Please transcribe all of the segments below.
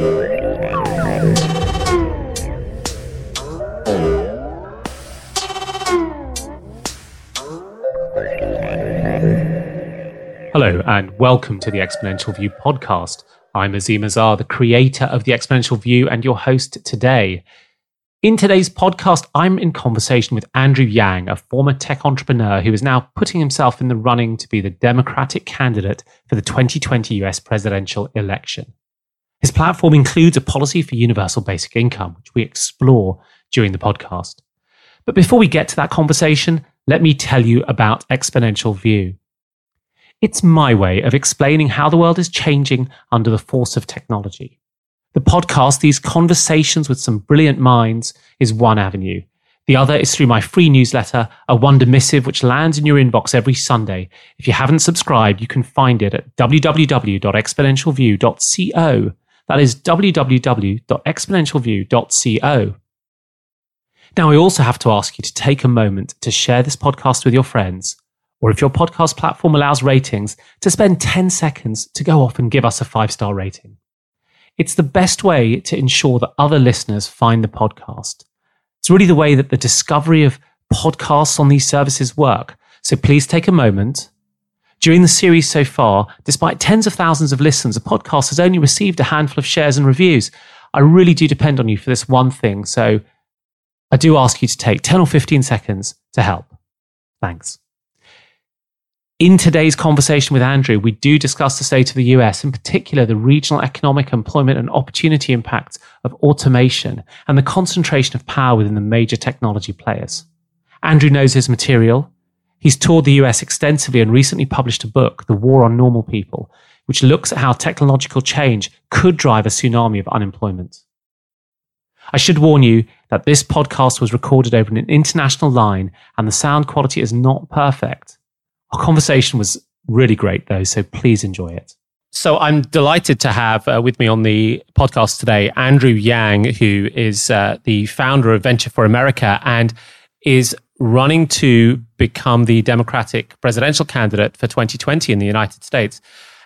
Hello, and welcome to the Exponential View podcast. I'm Azeem Azhar, the creator of the Exponential View, and your host today. In today's podcast, I'm in conversation with Andrew Yang, a former tech entrepreneur who is now putting himself in the running to be the Democratic candidate for the 2020 US presidential election. His platform includes a policy for universal basic income, which we explore during the podcast. But before we get to that conversation, let me tell you about Exponential View. It's my way of explaining how the world is changing under the force of technology. The podcast, these conversations with some brilliant minds, is one avenue. The other is through my free newsletter, a wonder missive which lands in your inbox every Sunday. If you haven't subscribed, you can find it at www.exponentialview.co. That is www.exponentialview.co. Now, I also have to ask you to take a moment to share this podcast with your friends, or if your podcast platform allows ratings, to spend 10 seconds to go off and give us a five star rating. It's the best way to ensure that other listeners find the podcast. It's really the way that the discovery of podcasts on these services work. So please take a moment. During the series so far, despite tens of thousands of listens, the podcast has only received a handful of shares and reviews. I really do depend on you for this one thing. So I do ask you to take 10 or 15 seconds to help. Thanks. In today's conversation with Andrew, we do discuss the state of the US, in particular the regional economic employment and opportunity impacts of automation and the concentration of power within the major technology players. Andrew knows his material. He's toured the US extensively and recently published a book, The War on Normal People, which looks at how technological change could drive a tsunami of unemployment. I should warn you that this podcast was recorded over an international line and the sound quality is not perfect. Our conversation was really great, though, so please enjoy it. So I'm delighted to have uh, with me on the podcast today Andrew Yang, who is uh, the founder of Venture for America and is running to become the Democratic presidential candidate for 2020 in the United States.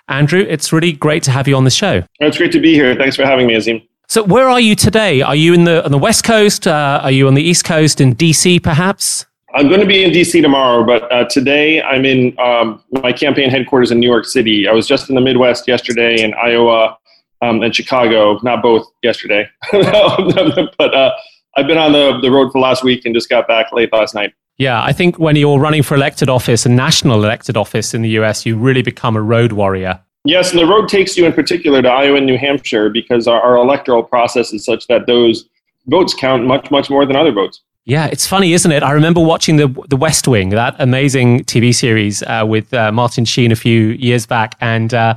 Andrew, it's really great to have you on the show. It's great to be here. Thanks for having me, Azeem. So, where are you today? Are you in the on the West Coast? Uh, are you on the East Coast in DC, perhaps? I'm going to be in DC tomorrow, but uh, today I'm in um, my campaign headquarters in New York City. I was just in the Midwest yesterday in Iowa um, and Chicago, not both yesterday, but uh, I've been on the, the road for last week and just got back late last night. Yeah, I think when you're running for elected office, a national elected office in the US, you really become a road warrior. Yes, and the road takes you in particular to Iowa and New Hampshire because our, our electoral process is such that those votes count much, much more than other votes. Yeah, it's funny, isn't it? I remember watching the the West Wing, that amazing TV series uh, with uh, Martin Sheen a few years back, and uh,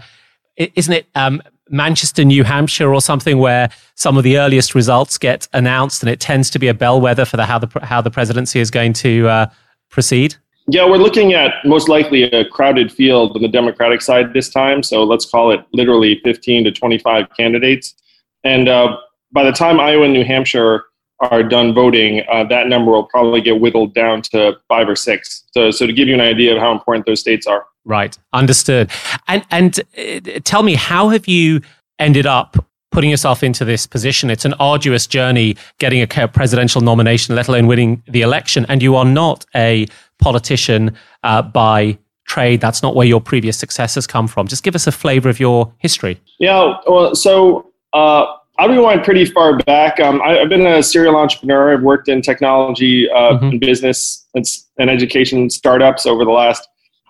isn't it um, Manchester, New Hampshire, or something where some of the earliest results get announced, and it tends to be a bellwether for the how the how the presidency is going to uh, proceed. Yeah, we're looking at most likely a crowded field on the Democratic side this time. So let's call it literally 15 to 25 candidates, and uh, by the time Iowa and New Hampshire are done voting, uh, that number will probably get whittled down to five or six. So, so to give you an idea of how important those states are. Right, understood. And and uh, tell me, how have you ended up putting yourself into this position? It's an arduous journey getting a presidential nomination, let alone winning the election, and you are not a politician uh, by trade. That's not where your previous successes come from. Just give us a flavor of your history. Yeah, well, so. Uh, I'll rewind pretty far back. Um, I, have been a serial entrepreneur. I've worked in technology, uh, mm-hmm. and business, and, and, education startups over the last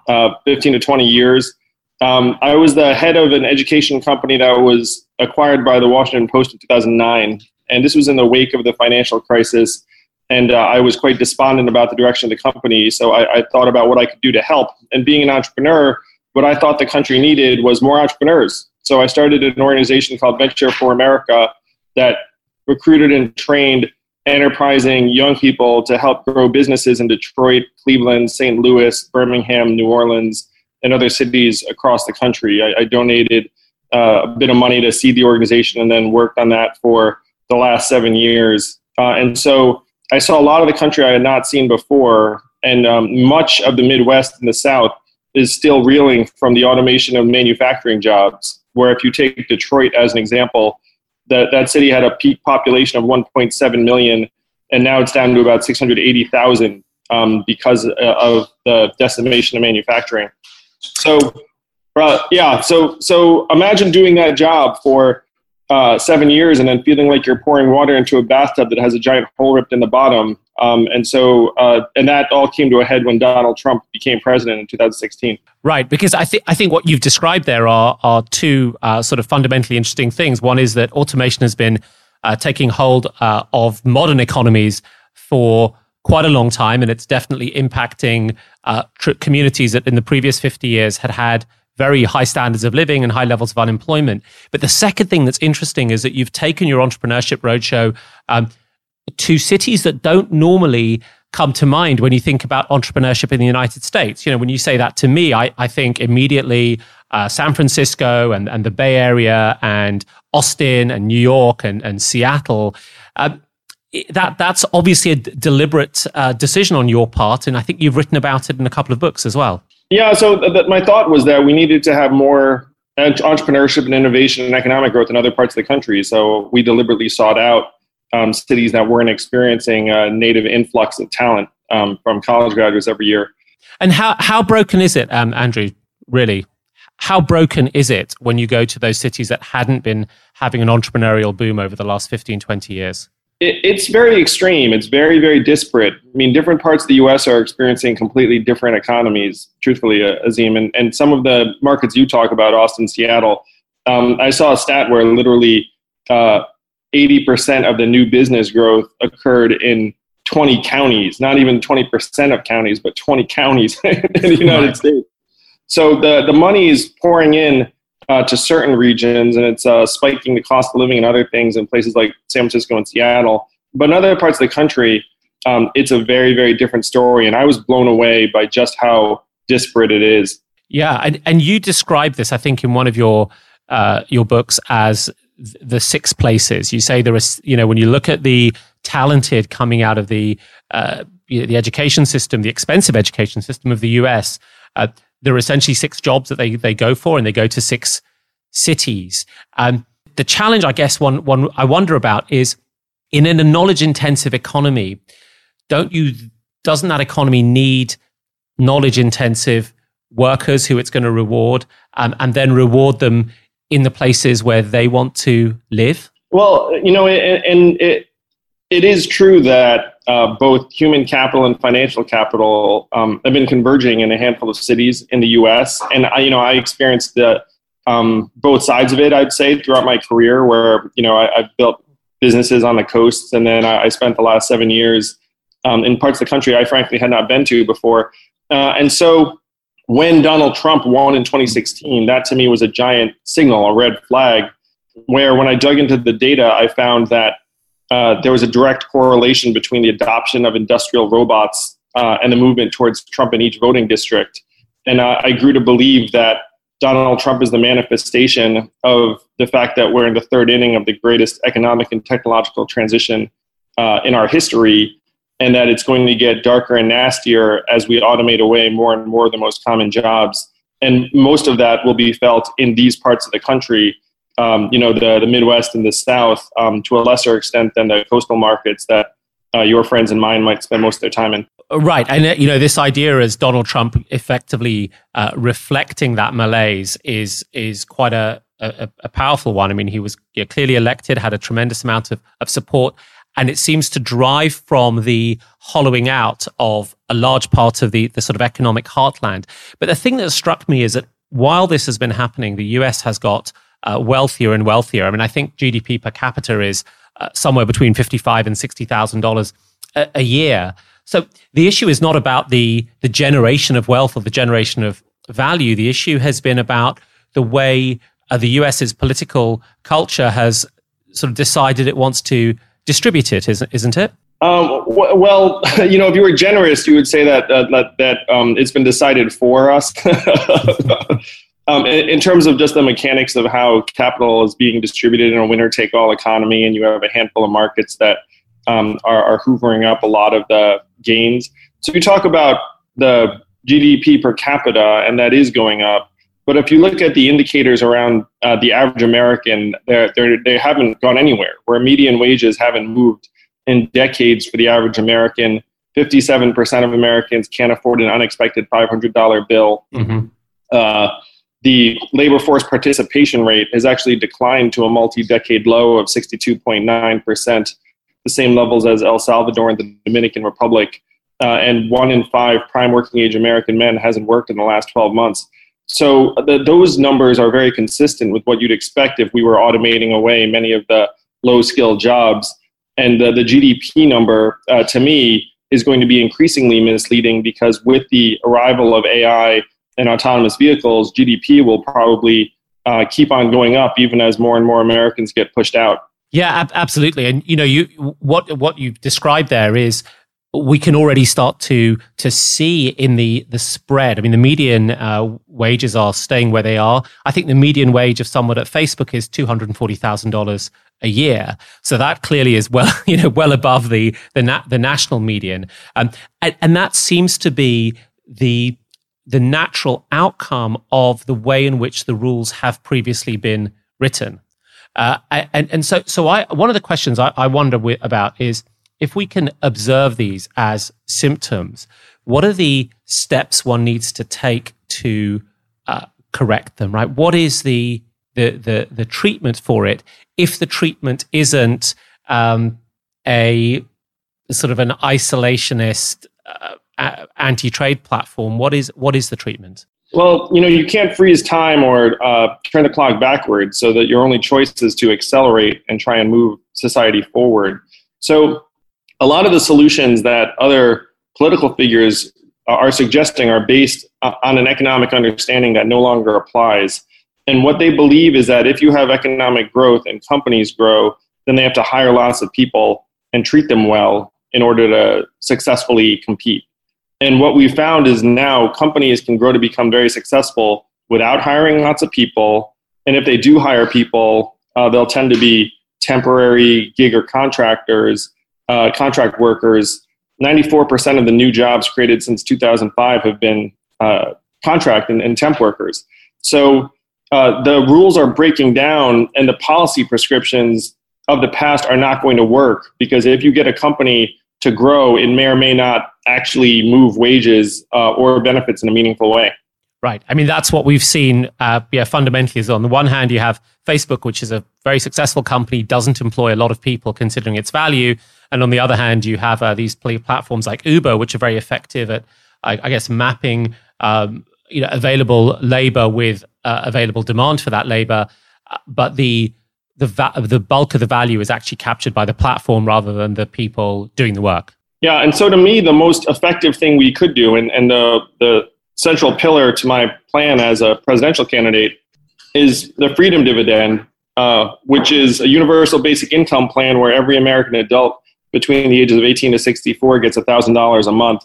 uh, 15 to 20 years. Um, I was the head of an education company that was acquired by the Washington Post in 2009, and this was in the wake of the financial crisis. And uh, I was quite despondent about the direction of the company, so I, I thought about what I could do to help. And being an entrepreneur, what I thought the country needed was more entrepreneurs so I started an organization called Venture for America that recruited and trained enterprising young people to help grow businesses in Detroit, Cleveland, St. Louis, Birmingham, New Orleans, and other cities across the country. I, I donated uh, a bit of money to seed the organization and then worked on that for the last seven years. Uh, and so I saw a lot of the country I had not seen before, and um, much of the Midwest and the South is still reeling from the automation of manufacturing jobs where if you take Detroit as an example, that that city had a peak population of 1.7 million, and now it's down to about 680,000 um, because of the decimation of manufacturing. So, uh, yeah, so so imagine doing that job for uh, seven years and then feeling like you're pouring water into a bathtub that has a giant hole ripped in the bottom. Um, and so, uh, and that all came to a head when Donald Trump became president in 2016. Right, because I think I think what you've described there are are two uh, sort of fundamentally interesting things. One is that automation has been uh, taking hold uh, of modern economies for quite a long time, and it's definitely impacting uh, tr- communities that in the previous 50 years had had very high standards of living and high levels of unemployment. But the second thing that's interesting is that you've taken your entrepreneurship roadshow um, to cities that don't normally come to mind when you think about entrepreneurship in the United States. You know, when you say that to me, I, I think immediately uh, San Francisco and, and the Bay Area and Austin and New York and, and Seattle. Um, that that's obviously a d- deliberate uh, decision on your part, and I think you've written about it in a couple of books as well. Yeah. So th- th- my thought was that we needed to have more entrepreneurship and innovation and economic growth in other parts of the country. So we deliberately sought out um, cities that weren't experiencing a native influx of talent um, from college graduates every year. And how how broken is it, um, Andrew? Really, how broken is it when you go to those cities that hadn't been having an entrepreneurial boom over the last 15, 20 years? It, it's very extreme. It's very, very disparate. I mean, different parts of the U.S. are experiencing completely different economies, truthfully, uh, Azeem. And, and some of the markets you talk about, Austin, Seattle, um, I saw a stat where literally uh, 80% of the new business growth occurred in 20 counties, not even 20% of counties, but 20 counties in the United States. So the, the money is pouring in uh, to certain regions, and it's uh, spiking the cost of living and other things in places like San Francisco and Seattle. But in other parts of the country, um, it's a very, very different story. And I was blown away by just how disparate it is. Yeah, and, and you describe this, I think, in one of your uh, your books as the six places. You say there is, you know, when you look at the talented coming out of the uh, the education system, the expensive education system of the U.S. Uh, there are essentially six jobs that they, they go for and they go to six cities. Um, the challenge, I guess, one, one I wonder about is in a knowledge intensive economy, don't you, doesn't that economy need knowledge intensive workers who it's going to reward um, and then reward them in the places where they want to live? Well, you know, and, and it, it is true that uh, both human capital and financial capital um, have been converging in a handful of cities in the U.S. And I, you know, I experienced the um, both sides of it. I'd say throughout my career, where you know I, have built businesses on the coasts, and then I, I spent the last seven years um, in parts of the country I frankly had not been to before. Uh, and so, when Donald Trump won in 2016, that to me was a giant signal, a red flag. Where when I dug into the data, I found that uh, there was a direct correlation between the adoption of industrial robots uh, and the movement towards Trump in each voting district. And uh, I grew to believe that Donald Trump is the manifestation of the fact that we're in the third inning of the greatest economic and technological transition uh, in our history, and that it's going to get darker and nastier as we automate away more and more of the most common jobs. And most of that will be felt in these parts of the country um, you know, the, the Midwest and the South um, to a lesser extent than the coastal markets that uh, your friends and mine might spend most of their time in. Right. And, uh, you know, this idea as Donald Trump effectively uh, reflecting that malaise is, is quite a, a, a powerful one. I mean, he was you know, clearly elected, had a tremendous amount of, of support, and it seems to drive from the hollowing out of a large part of the, the sort of economic heartland. But the thing that struck me is that while this has been happening, the US has got uh, wealthier and wealthier. I mean, I think GDP per capita is uh, somewhere between fifty-five and sixty thousand dollars a year. So the issue is not about the the generation of wealth or the generation of value. The issue has been about the way uh, the US's political culture has sort of decided it wants to distribute it, isn't, isn't it? Um, well, you know, if you were generous, you would say that uh, that, that um, it's been decided for us. Um, in, terms of just the mechanics of how capital is being distributed in a winner take all economy, and you have a handful of markets that um, are, are, hoovering up a lot of the gains. So you talk about the GDP per capita, and that is going up. But if you look at the indicators around uh, the average American, they're, they're, they haven't gone anywhere, where median wages haven't moved in decades for the average American. 57% of Americans can't afford an unexpected $500 bill. Mm-hmm. Uh, the labor force participation rate has actually declined to a multi decade low of 62.9%, the same levels as El Salvador and the Dominican Republic. Uh, and one in five prime working age American men hasn't worked in the last 12 months. So the, those numbers are very consistent with what you'd expect if we were automating away many of the low skilled jobs. And the, the GDP number, uh, to me, is going to be increasingly misleading because with the arrival of AI and autonomous vehicles, GDP will probably uh, keep on going up even as more and more Americans get pushed out. Yeah, ab- absolutely. And you know, you what what you've described there is we can already start to to see in the the spread. I mean, the median uh, wages are staying where they are. I think the median wage of someone at Facebook is two hundred and forty thousand dollars a year. So that clearly is well, you know, well above the the, na- the national median, um, and, and that seems to be the the natural outcome of the way in which the rules have previously been written. Uh, and and so so I one of the questions I, I wonder about is if we can observe these as symptoms, what are the steps one needs to take to uh, correct them? Right? What is the the the the treatment for it if the treatment isn't um, a sort of an isolationist uh, anti-trade platform? What is what is the treatment? Well, you know, you can't freeze time or uh, turn the clock backwards, so that your only choice is to accelerate and try and move society forward. So a lot of the solutions that other political figures are suggesting are based on an economic understanding that no longer applies. And what they believe is that if you have economic growth and companies grow, then they have to hire lots of people and treat them well in order to successfully compete. And what we found is now companies can grow to become very successful without hiring lots of people. And if they do hire people, uh, they'll tend to be temporary gig or contractors uh, contract workers, 94% of the new jobs created since 2005 have been uh, contract and, and, temp workers. So uh, the rules are breaking down, and the policy prescriptions of the past are not going to work because if you get a company to grow, it may or may not actually move wages uh, or benefits in a meaningful way. Right. I mean, that's what we've seen. Uh, yeah, fundamentally, is on the one hand, you have Facebook, which is a very successful company, doesn't employ a lot of people considering its value, and on the other hand, you have uh, these platforms like Uber, which are very effective at, I, I guess, mapping um, you know available labor with uh, available demand for that labor, uh, but the the va- the bulk of the value is actually captured by the platform rather than the people doing the work. Yeah, and so to me, the most effective thing we could do, and, and the the central pillar to my plan as a presidential candidate is the freedom dividend, uh, which is a universal basic income plan where every American adult between the ages of 18 to 64 gets $1,000 a month,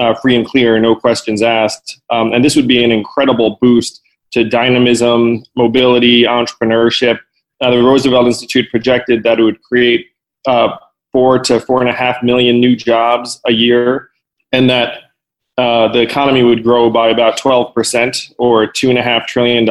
uh, free and clear, no questions asked. Um, and this would be an incredible boost to dynamism, mobility, entrepreneurship. Uh, the Roosevelt Institute projected that it would create uh, four to four and a half million new jobs a year, and that uh, the economy would grow by about 12% or $2.5 trillion,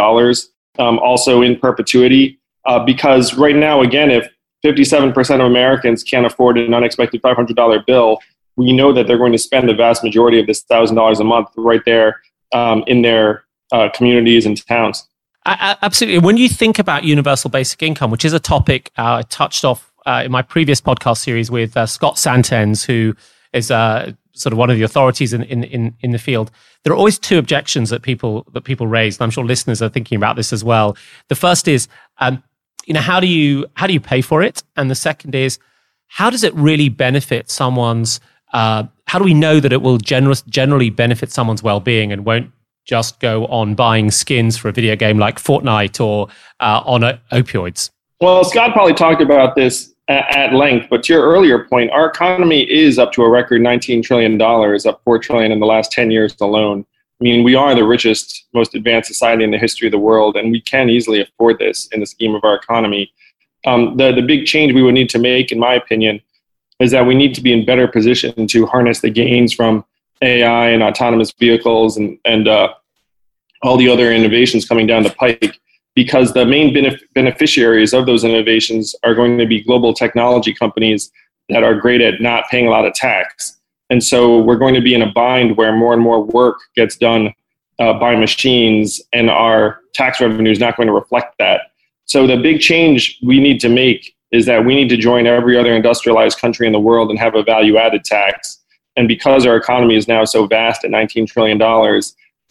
um, also in perpetuity. Uh, because right now, again, if 57% of Americans can't afford an unexpected $500 bill, we know that they're going to spend the vast majority of this $1,000 a month right there um, in their uh, communities and towns. Absolutely. When you think about universal basic income, which is a topic uh, I touched off uh, in my previous podcast series with uh, Scott Santens, who is uh, sort of one of the authorities in, in, in, in, the field. There are always two objections that people that people raise, and I'm sure listeners are thinking about this as well. The first is, um, you know, how do you how do you pay for it? And the second is, how does it really benefit someone's? Uh, how do we know that it will generous, generally benefit someone's well-being and won't just go on buying skins for a video game like Fortnite or uh, on uh, opioids? Well, Scott probably talked about this at, length. But to your earlier point, our economy is up to a record $19 trillion, up 4 trillion in the last 10 years alone. I mean, we are the richest, most advanced society in the history of the world, and we can easily afford this in the scheme of our economy. Um, the, the big change we would need to make, in my opinion, is that we need to be in better position to harness the gains from AI and autonomous vehicles and, and uh, all the other innovations coming down the pike because the main benef- beneficiaries of those innovations are going to be global technology companies that are great at not paying a lot of tax. And so we're going to be in a bind where more and more work gets done uh, by machines, and our tax revenue is not going to reflect that. So the big change we need to make is that we need to join every other industrialized country in the world and have a value added tax. And because our economy is now so vast at $19 trillion,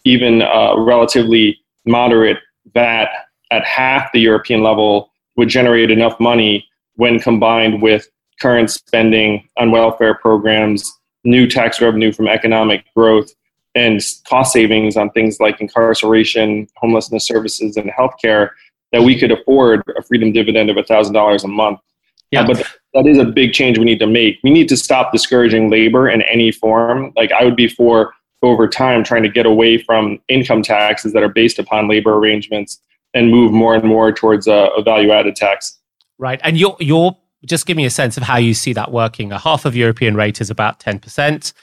even a relatively moderate VAT at half the European level would generate enough money when combined with current spending on welfare programs, new tax revenue from economic growth, and cost savings on things like incarceration, homelessness services, and healthcare that we could afford a freedom dividend of $1,000 a month. Yeah. Uh, but that is a big change we need to make. We need to stop discouraging labor in any form. Like, I would be for over time trying to get away from income taxes that are based upon labor arrangements and move more and more towards a, a value added tax. Right. And you're, you're just give me a sense of how you see that working. A half of European rate is about 10%.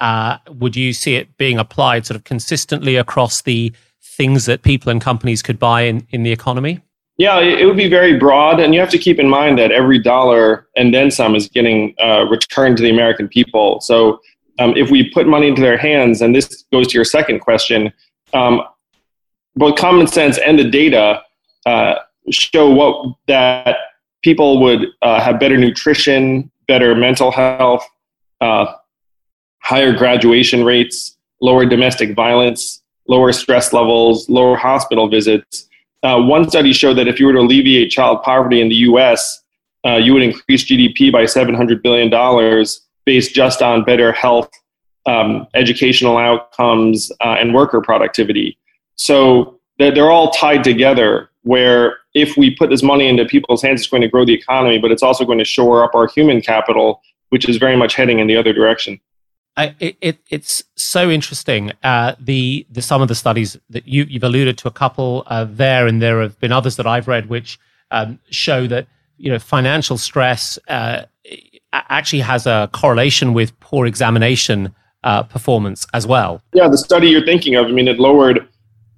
Uh, would you see it being applied sort of consistently across the things that people and companies could buy in, in the economy? Yeah, it would be very broad, and you have to keep in mind that every dollar and then some is getting uh, returned to the American people. So, um, if we put money into their hands, and this goes to your second question, um, both common sense and the data uh, show what that people would uh, have better nutrition, better mental health, uh, higher graduation rates, lower domestic violence, lower stress levels, lower hospital visits. Uh, one study showed that if you were to alleviate child poverty in the US, uh, you would increase GDP by $700 billion based just on better health, um, educational outcomes, uh, and worker productivity. So they're all tied together where if we put this money into people's hands, it's going to grow the economy, but it's also going to shore up our human capital, which is very much heading in the other direction. I, it, it's so interesting. Uh, the, the some of the studies that you, you've alluded to a couple uh, there, and there have been others that I've read which um, show that you know financial stress uh, actually has a correlation with poor examination uh, performance as well. Yeah, the study you're thinking of, I mean, it lowered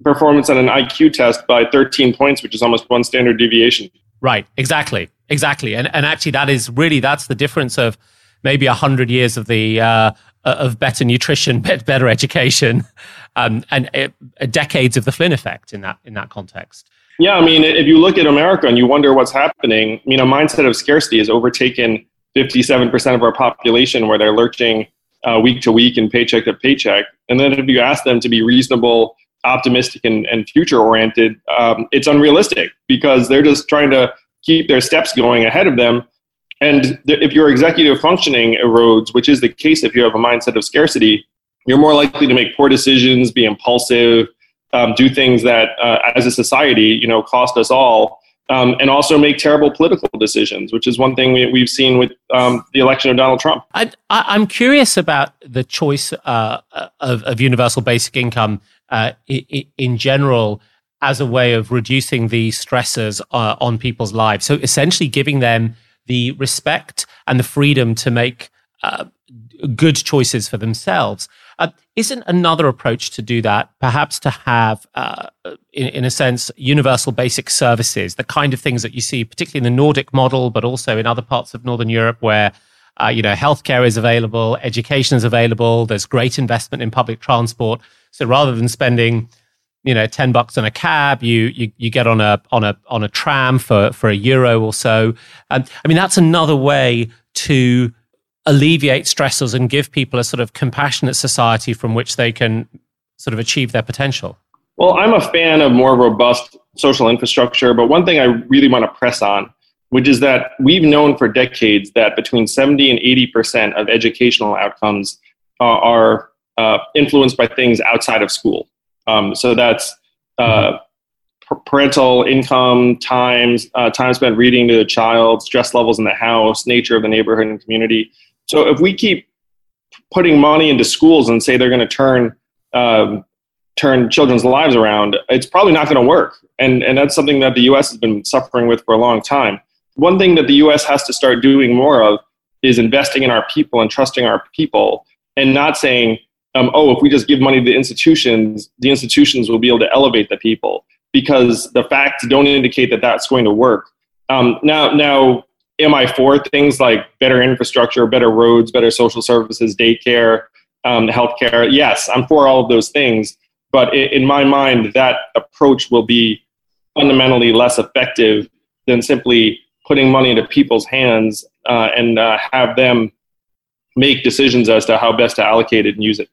performance on an IQ test by 13 points, which is almost one standard deviation. Right, exactly, exactly, and and actually that is really that's the difference of maybe a hundred years of the uh, of better nutrition, better education, um, and uh, decades of the Flynn effect in that in that context. Yeah, I mean, if you look at America and you wonder what's happening, you know, mindset of scarcity has overtaken 57% of our population, where they're lurching uh, week to week and paycheck to paycheck. And then if you ask them to be reasonable optimistic and, and future oriented, um, it's unrealistic because they're just trying to keep their steps going ahead of them. And th- if your executive functioning erodes, which is the case if you have a mindset of scarcity, you're more likely to make poor decisions, be impulsive, um, do things that, uh, as a society, you know, cost us all, um, and also make terrible political decisions, which is one thing we, have seen with um, the election of Donald Trump. I, am curious about the choice uh, of, of, universal basic income uh, in general as a way of reducing the stresses uh, on people's lives. So essentially giving them the respect and the freedom to make uh, good choices for themselves. Uh, isn't another approach to do that perhaps to have, uh, in, in, a sense, universal basic services, the kind of things that you see, particularly in the Nordic model, but also in other parts of Northern Europe where uh, you know, healthcare is available, education is available. There's great investment in public transport. So rather than spending, you know, ten bucks on a cab, you you, you get on a on a on a tram for for a euro or so. And I mean, that's another way to alleviate stressors and give people a sort of compassionate society from which they can sort of achieve their potential. Well, I'm a fan of more robust social infrastructure, but one thing I really want to press on which is that we've known for decades that between 70 and 80% of educational outcomes uh, are uh, influenced by things outside of school. Um, so that's uh, parental income, times, uh, time spent reading to the child, stress levels in the house, nature of the neighborhood and community. So if we keep putting money into schools and say they're going to turn um, turn children's lives around, it's probably not going to work. And and that's something that the U.S. has been suffering with for a long time one thing that the US has to start doing more of is investing in our people and trusting our people and not saying, um, oh, if we just give money to the institutions, the institutions will be able to elevate the people because the facts don't indicate that that's going to work. Um, now, now, am I for things like better infrastructure, better roads, better social services, daycare, um, healthcare? Yes, I'm for all of those things. But in my mind, that approach will be fundamentally less effective than simply putting money into people's hands uh, and uh, have them make decisions as to how best to allocate it and use it.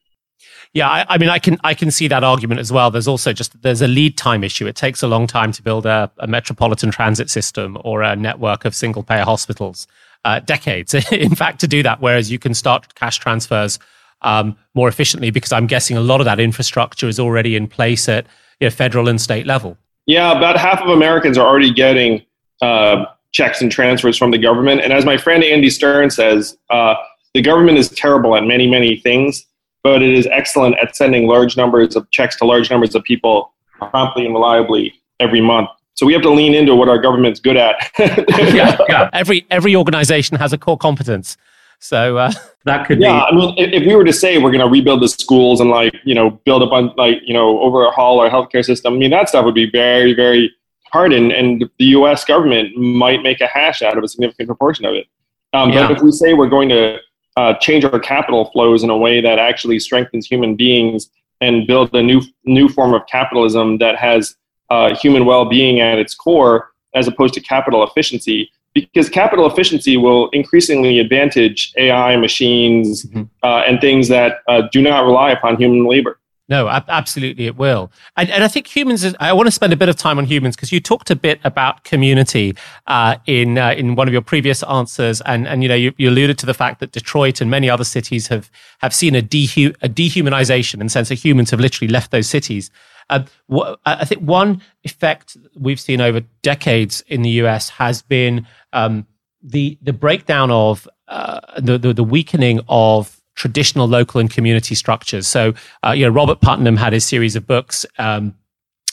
Yeah, I, I, mean, I can I can see that argument as well. There's also just there's a lead time issue. It takes a long time to build a, a metropolitan transit system or a network of single payer hospitals. Uh, decades, in fact, to do that. Whereas you can start cash transfers um, more efficiently because I'm guessing a lot of that infrastructure is already in place at you know, federal and state level. Yeah, about half of Americans are already getting uh, checks and transfers from the government. And as my friend Andy Stern says, uh, the government is terrible at many, many things, but it is excellent at sending large numbers of checks to large numbers of people promptly and reliably every month. So we have to lean into what our government's good at. yeah, yeah. Every every organization has a core competence. So uh, that could yeah, be. I mean, if, if we were to say we're going to rebuild the schools and like you know build up on like you know overhaul our healthcare system, I mean that stuff would be very very hard, and, and the U.S. government might make a hash out of a significant proportion of it. Um, yeah. But if we say we're going to uh, change our capital flows in a way that actually strengthens human beings and build a new new form of capitalism that has uh, human well-being at its core, as opposed to capital efficiency, because capital efficiency will increasingly advantage AI machines mm-hmm. uh, and things that uh, do not rely upon human labor. No, absolutely, it will. And, and I think humans. Is, I want to spend a bit of time on humans because you talked a bit about community uh, in uh, in one of your previous answers, and and you know you, you, alluded to the fact that Detroit and many other cities have have seen a, dehu- a dehumanization and sense of humans have literally left those cities. Uh, wh- I think one effect we've seen over decades in the US has been um, the the breakdown of uh, the, the the weakening of traditional local and community structures. So, uh, you know, Robert Putnam had his series of books um,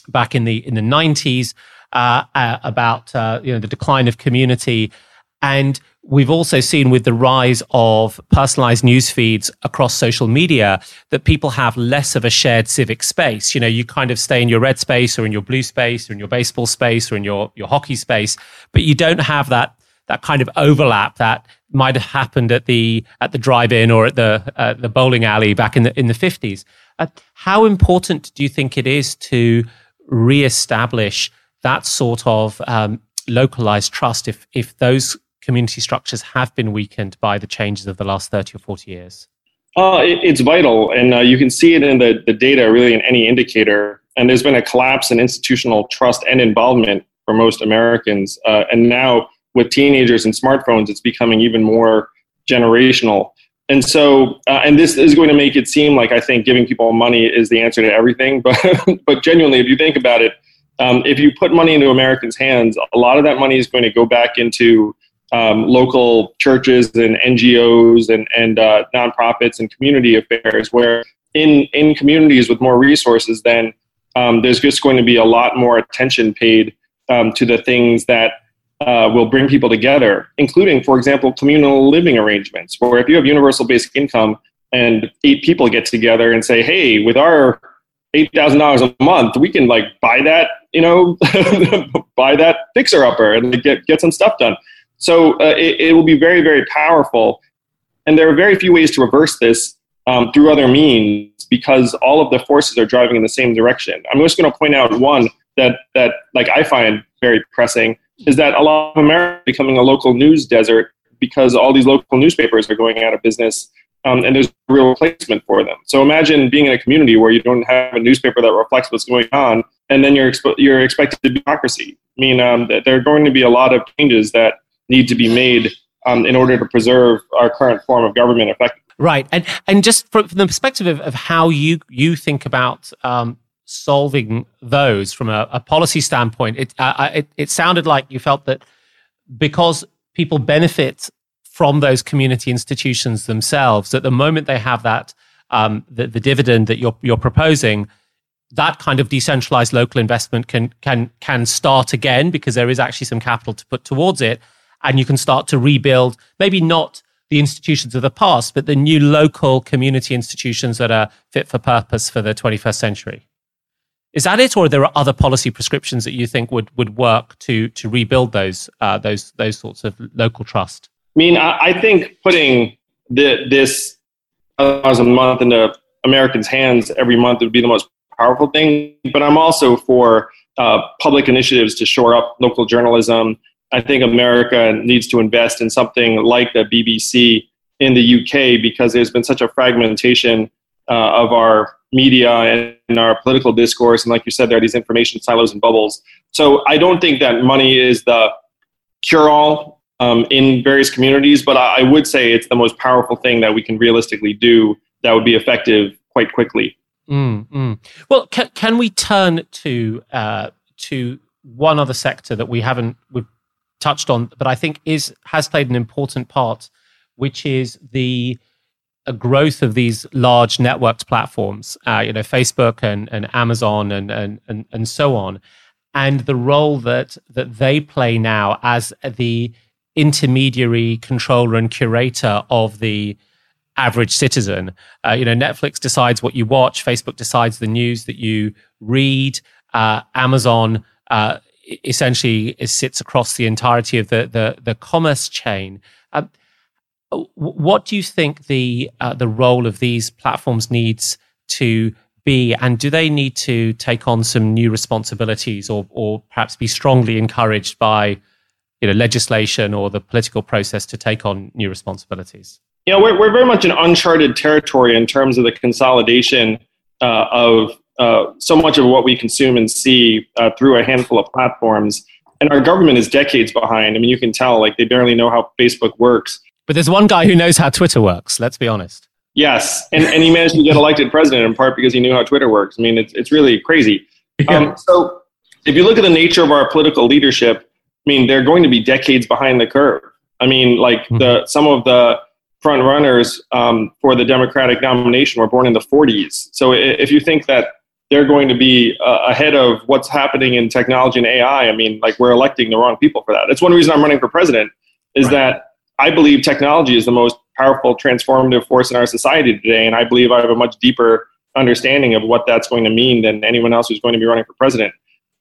back in the in the nineties uh, uh, about uh, you know the decline of community, and we've also seen with the rise of personalized news feeds across social media that people have less of a shared civic space. You know, you kind of stay in your red space or in your blue space or in your baseball space or in your your hockey space, but you don't have that that kind of overlap that might have happened at the at the drive-in or at the uh, the bowling alley back in the in the 50s. Uh, how important do you think it is to re-establish that sort of um, localized trust if if those community structures have been weakened by the changes of the last 30 or 40 years? Uh, it, it's vital, and uh, you can see it in the, the data, really, in any indicator. And there's been a collapse in institutional trust and involvement for most Americans. Uh, and now with teenagers and smartphones, it's becoming even more generational. And so, uh, and this is going to make it seem like I think giving people money is the answer to everything. But, but genuinely, if you think about it, um, if you put money into Americans' hands, a lot of that money is going to go back into um, local churches and NGOs and, and uh, nonprofits and community affairs, where in, in communities with more resources, then um, there's just going to be a lot more attention paid um, to the things that uh, will bring people together, including, for example, communal living arrangements, where if you have universal basic income and eight people get together and say, hey, with our $8,000 a month, we can like buy that, you know, buy that fixer upper and get, get some stuff done. So uh, it, it will be very, very powerful. And there are very few ways to reverse this um, through other means because all of the forces are driving in the same direction. I'm just going to point out one that, that like I find very pressing is that a lot of America is becoming a local news desert because all these local newspapers are going out of business um, and there's a real replacement for them. So imagine being in a community where you don't have a newspaper that reflects what's going on, and then you're expo- you're expected to democracy. I mean, um, there are going to be a lot of changes that need to be made um, in order to preserve our current form of government effectively. Right, and and just from, from the perspective of, of how you you think about um, solving those from a, a policy standpoint, it, uh, it, it sounded like you felt that because people benefit from those community institutions themselves, that the moment they have that um, the, the dividend that you're you're proposing, that kind of decentralized local investment can can can start again because there is actually some capital to put towards it, and you can start to rebuild maybe not the institutions of the past, but the new local community institutions that are fit for purpose for the 21st century. Is that it, or are there other policy prescriptions that you think would, would work to to rebuild those uh, those those sorts of local trust? I mean, I, I think putting the, this a month into Americans' hands every month would be the most powerful thing. But I'm also for uh, public initiatives to shore up local journalism. I think America needs to invest in something like the BBC in the UK because there's been such a fragmentation uh, of our media and our political discourse. And like you said, there are these information silos and bubbles. So I don't think that money is the cure all um, in various communities, but I, I would say it's the most powerful thing that we can realistically do that would be effective quite quickly. Mm, mm. Well, can, can we turn to uh, to one other sector that we haven't we've touched on, but I think is has played an important part, which is the a growth of these large networked platforms, uh, you know, Facebook and, and Amazon and, and, and, and so on, and the role that, that they play now as the intermediary controller and curator of the average citizen. Uh, you know, Netflix decides what you watch, Facebook decides the news that you read, uh, Amazon uh, essentially sits across the entirety of the, the, the commerce chain. Um, what do you think the uh, the role of these platforms needs to be, and do they need to take on some new responsibilities, or or perhaps be strongly encouraged by you know legislation or the political process to take on new responsibilities? Know, we're we're very much in uncharted territory in terms of the consolidation uh, of uh, so much of what we consume and see uh, through a handful of platforms. And our government is decades behind. I mean, you can tell, like, they barely know how Facebook works. But there's one guy who knows how Twitter works. Let's be honest. Yes, and, and he managed to get elected president in part because he knew how Twitter works. I mean, it's it's really crazy. Yeah. Um, so if you look at the nature of our political leadership, I mean, they're going to be decades behind the curve. I mean, like mm-hmm. the some of the front runners um, for the Democratic nomination were born in the 40s. So if you think that they're going to be uh, ahead of what's happening in technology and AI, I mean, like we're electing the wrong people for that. That's one reason I'm running for president. Is right. that I believe technology is the most powerful transformative force in our society today, and I believe I have a much deeper understanding of what that's going to mean than anyone else who's going to be running for president.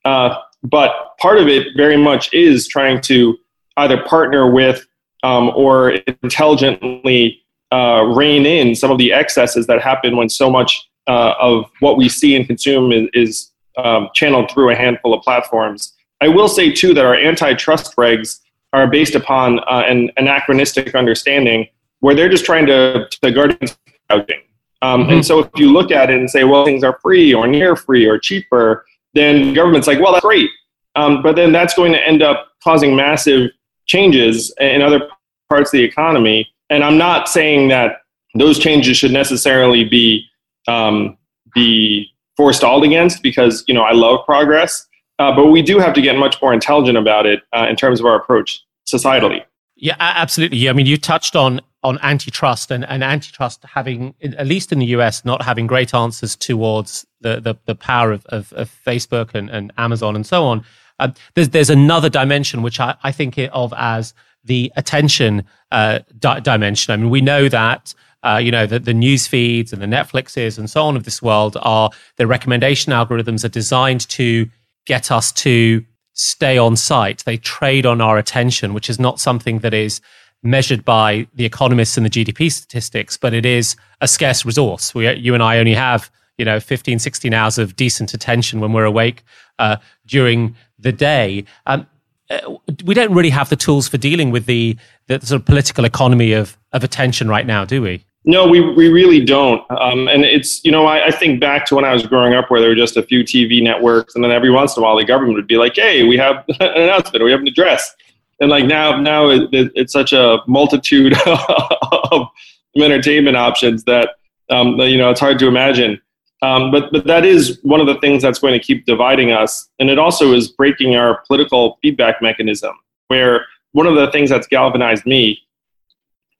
Uh, but part of it very much is trying to either partner with um, or intelligently uh, rein in some of the excesses that happen when so much uh, of what we see and consume is, is um, channeled through a handful of platforms. I will say too that our antitrust regs are based upon uh, an anachronistic understanding where they're just trying to, to guard against gouging. Um, mm-hmm. And so if you look at it and say, well, things are free or near free or cheaper, then the government's like, well, that's great. Um, but then that's going to end up causing massive changes in other parts of the economy. And I'm not saying that those changes should necessarily be um, be forestalled against because you know I love progress. Uh, but we do have to get much more intelligent about it uh, in terms of our approach societally. Yeah, absolutely. I mean, you touched on on antitrust and, and antitrust having, at least in the US, not having great answers towards the the, the power of, of, of Facebook and, and Amazon and so on. Uh, there's there's another dimension which I, I think of as the attention uh, di- dimension. I mean, we know that uh, you know, the, the news feeds and the Netflixes and so on of this world are the recommendation algorithms are designed to get us to stay on site. They trade on our attention, which is not something that is measured by the economists and the GDP statistics, but it is a scarce resource. We, you and I only have, you know, 15, 16 hours of decent attention when we're awake uh, during the day. Um, uh, we don't really have the tools for dealing with the, the sort of political economy of, of attention right now, do we? No, we, we really don't. Um, and it's, you know, I, I, think back to when I was growing up where there were just a few TV networks, and then every once in a while the government would be like, hey, we have an announcement, or we have an address. And like now, now it, it, it's such a multitude of entertainment options that, um, you know, it's hard to imagine. Um, but, but that is one of the things that's going to keep dividing us. And it also is breaking our political feedback mechanism, where one of the things that's galvanized me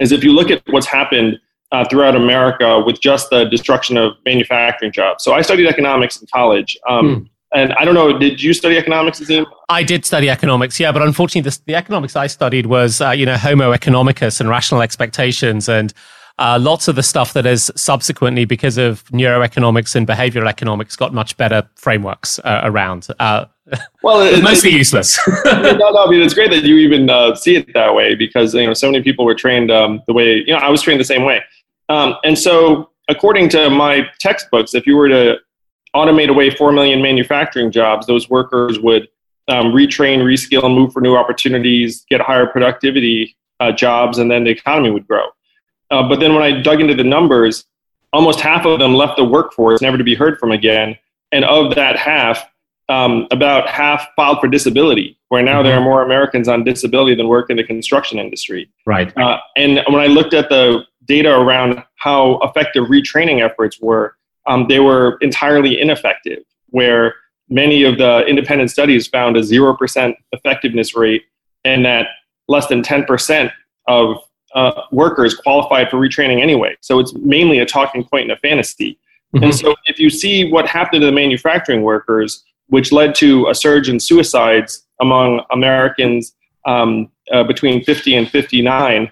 is if you look at what's happened uh, throughout America with just the destruction of manufacturing jobs. So I studied economics in college. Um, mm. and I don't know, did you study economics, Azeem? I did study economics, yeah, but unfortunately, the, the economics I studied was, uh, you know, Homo economicus and rational expectations, and uh, lots of the stuff that has subsequently, because of neuroeconomics and behavioral economics, got much better frameworks uh, around. Uh, well, it's mostly useless. no, no, I mean, it's great that you even uh, see it that way because you know so many people were trained um, the way you know I was trained the same way, um, and so according to my textbooks, if you were to automate away 4 million manufacturing jobs, those workers would um, retrain, reskill, and move for new opportunities, get higher productivity uh, jobs, and then the economy would grow. Uh, but then when I dug into the numbers, almost half of them left the workforce, never to be heard from again. And of that half, um, about half filed for disability, where now mm-hmm. there are more Americans on disability than work in the construction industry. Right. Uh, and when I looked at the data around how effective retraining efforts were, um, they were entirely ineffective, where many of the independent studies found a 0% effectiveness rate and that less than 10% of uh, workers qualified for retraining anyway. So it's mainly a talking point and a fantasy. Mm-hmm. And so if you see what happened to the manufacturing workers, which led to a surge in suicides among Americans um, uh, between 50 and 59.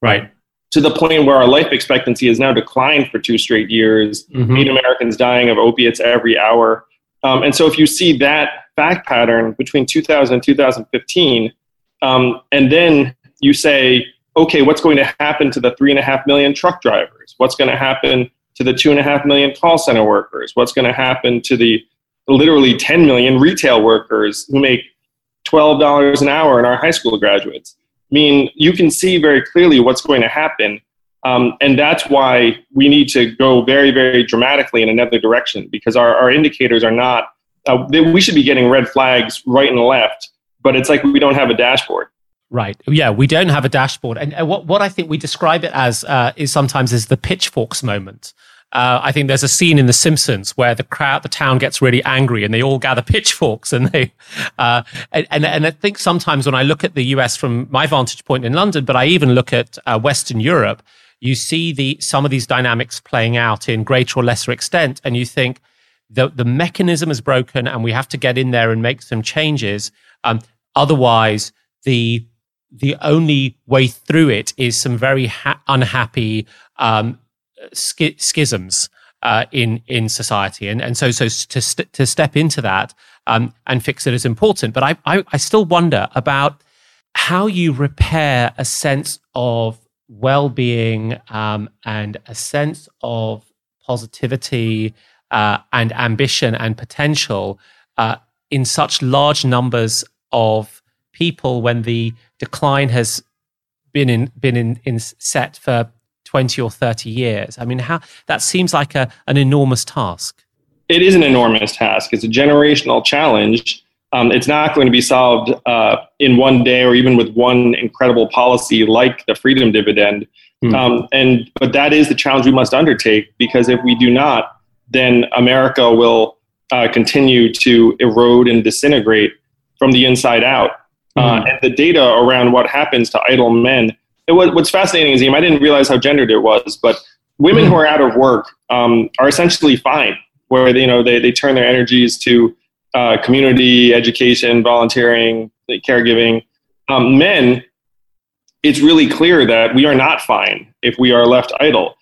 Right to the point where our life expectancy has now declined for two straight years, mm-hmm. eight Americans dying of opiates every hour. Um, and so if you see that fact pattern between 2000 and 2015, um, and then you say, okay, what's going to happen to the three and a half million truck drivers? What's going to happen to the two and a half million call center workers? What's going to happen to the literally 10 million retail workers who make $12 an hour and our high school graduates? Mean you can see very clearly what's going to happen. Um, and that's why we need to go very, very dramatically in another direction because our, our indicators are not, uh, they, we should be getting red flags right and left, but it's like we don't have a dashboard. Right. Yeah, we don't have a dashboard. And what, what I think we describe it as uh, is sometimes is the pitchforks moment. Uh, I think there's a scene in The Simpsons where the crowd, the town gets really angry and they all gather pitchforks and they, uh, and, and, and, I think sometimes when I look at the US from my vantage point in London, but I even look at uh, Western Europe, you see the, some of these dynamics playing out in greater or lesser extent. And you think the, the mechanism is broken and we have to get in there and make some changes. Um, otherwise, the, the only way through it is some very ha- unhappy um, sch- schisms uh, in in society, and and so so to st- to step into that um, and fix it is important. But I, I I still wonder about how you repair a sense of well-being um, and a sense of positivity uh, and ambition and potential uh, in such large numbers of people when the decline has been in been in, in set for 20 or 30 years. I mean, how that seems like a, an enormous task. It is an enormous task. It's a generational challenge. Um, it's not going to be solved uh, in one day or even with one incredible policy like the freedom dividend. Mm. Um, and but that is the challenge we must undertake because if we do not, then America will uh, continue to erode and disintegrate from the inside out. Mm. Uh, and the data around what happens to idle men it was, what's fascinating is I didn't realize how gendered it was, but women who are out of work um, are essentially fine, where they, you know they, they turn their energies to uh, community education, volunteering, caregiving. Um, men, it's really clear that we are not fine if we are left idle.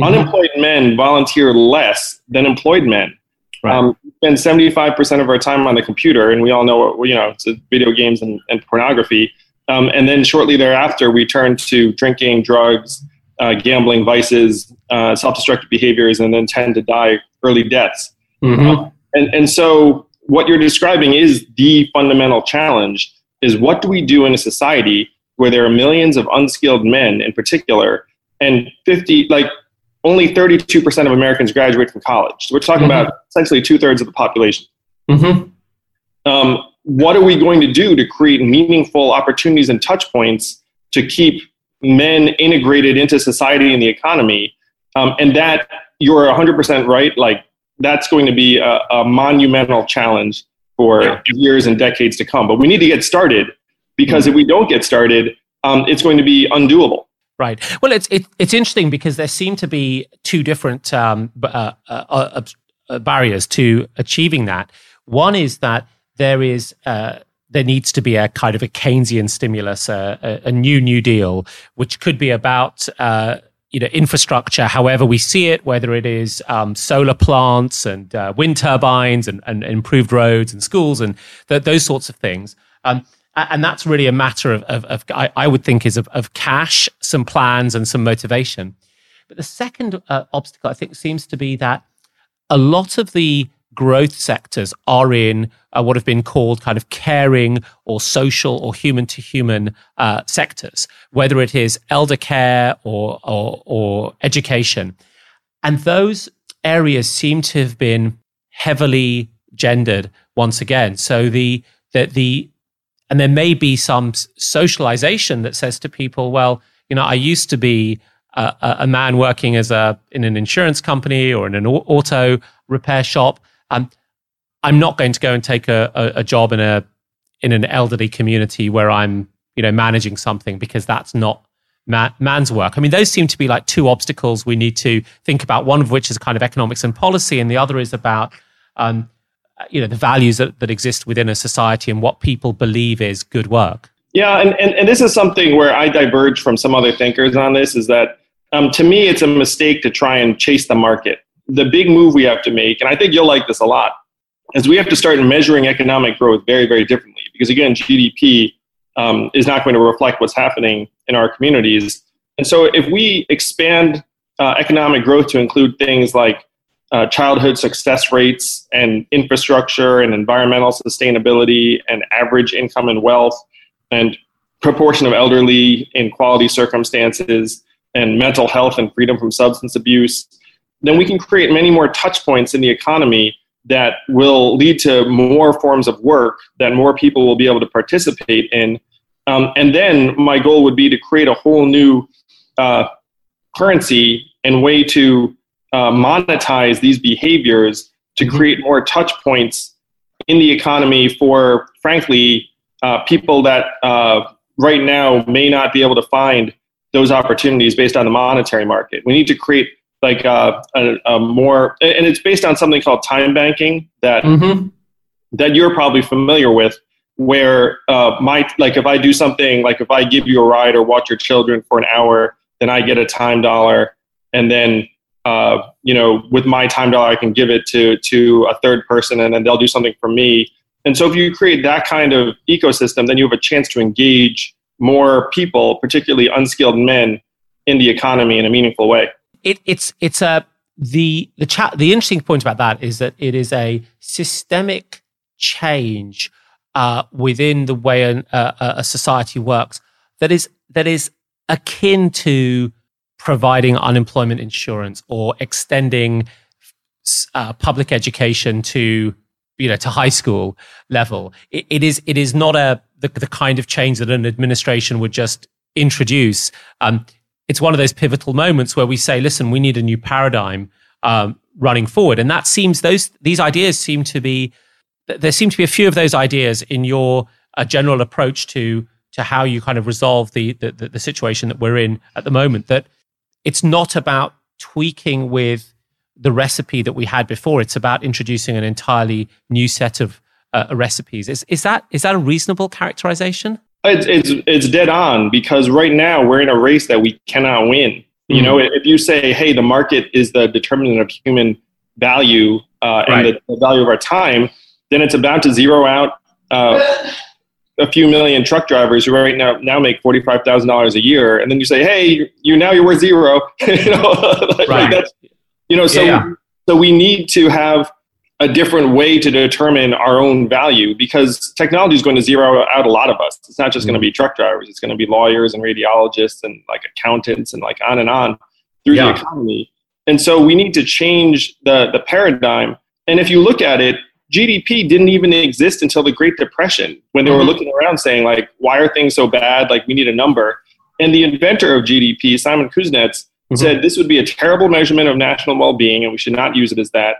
Mm-hmm. Unemployed men volunteer less than employed men. Right. Um, spend 75% of our time on the computer, and we all know, you know, it's video games and, and pornography. Um, and then shortly thereafter, we turned to drinking, drugs, uh, gambling, vices, uh, self destructive behaviors, and then tend to die early deaths. Mm-hmm. Um, and, and so, what you're describing is the fundamental challenge is what do we do in a society where there are millions of unskilled men in particular, and 50, like only 32% of Americans graduate from college. So we're talking mm-hmm. about essentially two thirds of the population. Mm-hmm. Um, what are we going to do to create meaningful opportunities and touch points to keep men integrated into society and the economy? Um, and that you're 100% right. Like that's going to be a, a monumental challenge for yeah. years and decades to come. But we need to get started because mm-hmm. if we don't get started, um, it's going to be undoable. Right. Well, it's it, it's interesting because there seem to be two different um, uh, uh, uh, uh, barriers to achieving that. One is that there is uh, there needs to be a kind of a Keynesian stimulus, a, a, a new New Deal, which could be about uh, you know infrastructure, however we see it, whether it is um, solar plants and uh, wind turbines and, and, improved roads and schools and th- those sorts of things. Um, and that's really a matter of, of, of I, I, would think, is of, of, cash, some plans, and some motivation. But the second uh, obstacle, I think, seems to be that a lot of the growth sectors are in uh, what have been called kind of caring or social or human to human uh, sectors, whether it is elder care or, or, or education. And those areas seem to have been heavily gendered once again. So the, the, the and there may be some socialization that says to people, well, you know, I used to be a, a man working as a in an insurance company or in an auto repair shop um, I'm not going to go and take a, a, a job in a in an elderly community where I'm you know managing something because that's not man, man's work. I mean, those seem to be like two obstacles we need to think about. One of which is kind of economics and policy, and the other is about um, you know the values that, that exist within a society and what people believe is good work. Yeah, and, and, and this is something where I diverge from some other thinkers on this. Is that um, to me, it's a mistake to try and chase the market the big move we have to make, and I think you'll like this a lot, is we have to start measuring economic growth very, very differently. Because again, GDP um, is not going to reflect what's happening in our communities. And so if we expand uh, economic growth to include things like uh, childhood success rates and infrastructure and environmental sustainability and average income and wealth and proportion of elderly in quality circumstances and mental health and freedom from substance abuse then we can create many more touch points in the economy that will lead to more forms of work that more people will be able to participate in. Um, and then my goal would be to create a whole new uh, currency and way to uh, monetize these behaviors to mm-hmm. create more touch points in the economy for, frankly, uh, people that uh, right now may not be able to find those opportunities based on the monetary market. We need to create like uh, a, a, more, and it's based on something called time banking that mm-hmm. that you're probably familiar with. Where uh, my like if I do something like if I give you a ride or watch your children for an hour, then I get a time dollar, and then uh, you know with my time dollar I can give it to to a third person, and then they'll do something for me. And so if you create that kind of ecosystem, then you have a chance to engage more people, particularly unskilled men, in the economy in a meaningful way it, it's it's a the the chat. The interesting point about that is that it is a systemic change uh, within the way an, uh, a society works that is that is akin to providing unemployment insurance or extending uh, public education to you know to high school level. it, it is it is not a the, the kind of change that an administration would just introduce. Um, it's one of those pivotal moments where we say, listen, we need a new paradigm um, running forward. And that seems those these ideas seem to be there seem to be a few of those ideas in your uh, general approach to to how you kind of resolve the, the the situation that we're in at the moment. That it's not about tweaking with the recipe that we had before. It's about introducing an entirely new set of uh, recipes. Is is that is that a reasonable characterization? It's, it's, it's dead on because right now we're in a race that we cannot win. Mm-hmm. You know, if you say, hey, the market is the determinant of human value uh, and right. the, the, value of our time, then it's about to zero out uh, a few million truck drivers who right now now make forty five thousand dollars a year, and then you say, "Hey, you now you're worth zero. you know, like, right. Like you know, so yeah. so we need to have a different way to determine our own value because technology is going to zero out a lot of us. It's not just mm-hmm. going to be truck drivers, it's going to be lawyers and radiologists and like accountants and like on and on through yeah. the economy. And so we need to change the, the paradigm. And if you look at it, GDP didn't even exist until the Great Depression when they mm-hmm. were looking around saying, like, why are things so bad? Like, we need a number. And the inventor of GDP, Simon Kuznets, mm-hmm. said this would be a terrible measurement of national well being and we should not use it as that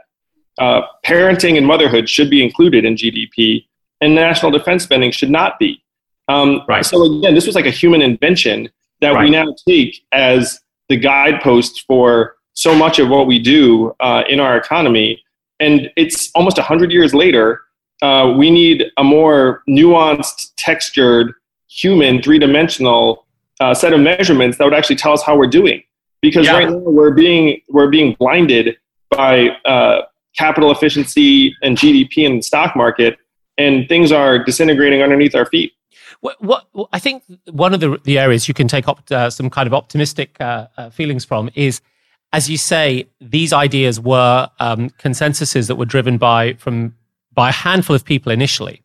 uh, parenting and motherhood should be included in GDP, and national defense spending should not be. Um, right. So again, this was like a human invention that right. we now take as the guidepost for so much of what we do uh, in our economy. and it's almost 100 years later. Uh, we need a more nuanced, textured, human, three dimensional uh, set of measurements that would actually tell us how we're doing. Because yeah. right now we're being we're being blinded by uh, capital efficiency and GDP in the stock market, and things are disintegrating underneath our feet. What, what, I think one of the, the areas you can take up uh, some kind of optimistic uh, uh, feelings from is, as you say, these ideas were um, consensuses that were driven by from by a handful of people initially.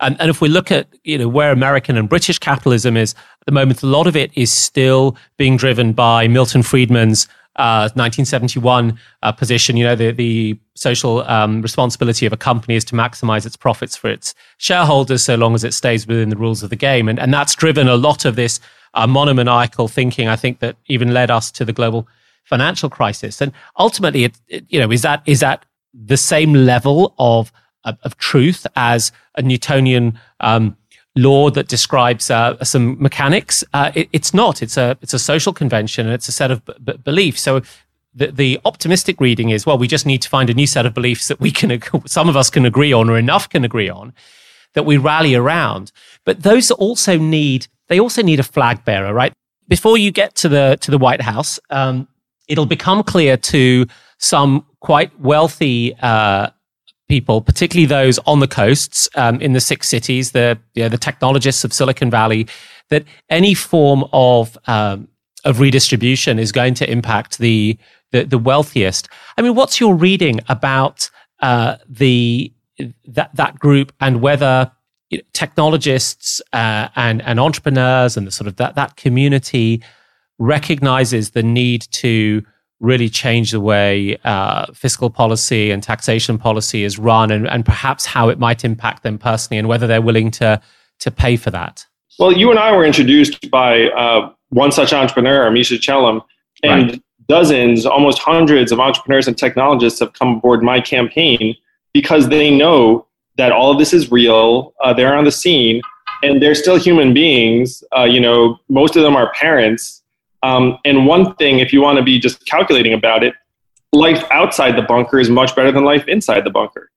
And, and if we look at you know where American and British capitalism is at the moment, a lot of it is still being driven by Milton Friedman's 1971 uh, uh, position. You know, the, the social um, responsibility of a company is to maximize its profits for its shareholders so long as it stays within the rules of the game. And, and that's driven a lot of this uh, monomaniacal thinking, I think, that even led us to the global financial crisis. And ultimately, it, it, you know, is that is that the same level of of, of truth as a Newtonian um, law that describes uh, some mechanics. Uh, it, it's not. It's a it's a social convention and it's a set of b- b- beliefs. So the the optimistic reading is well, we just need to find a new set of beliefs that we can some of us can agree on or enough can agree on that we rally around. But those also need they also need a flag bearer, right? Before you get to the to the White House, um, it'll become clear to some quite wealthy uh, people, particularly those on the coasts um, in the six cities, the you know, the technologists of Silicon Valley, that any form of um, of redistribution is going to impact the, the, the wealthiest. I mean, what's your reading about uh, the that that group and whether you know, technologists uh, and and entrepreneurs and the sort of that that community recognizes the need to really change the way uh, fiscal policy and taxation policy is run and, and perhaps how it might impact them personally and whether they're willing to, to pay for that? Well, you and I were introduced by uh, one such entrepreneur, Misha Chellam, and right. Dozens, almost hundreds of entrepreneurs and technologists have come aboard my campaign because they know that all of this is real. Uh, they're on the scene and they're still human beings. Uh, you know, most of them are parents um, and one thing, if you want to be just calculating about it, life outside the bunker is much better than life inside the bunker.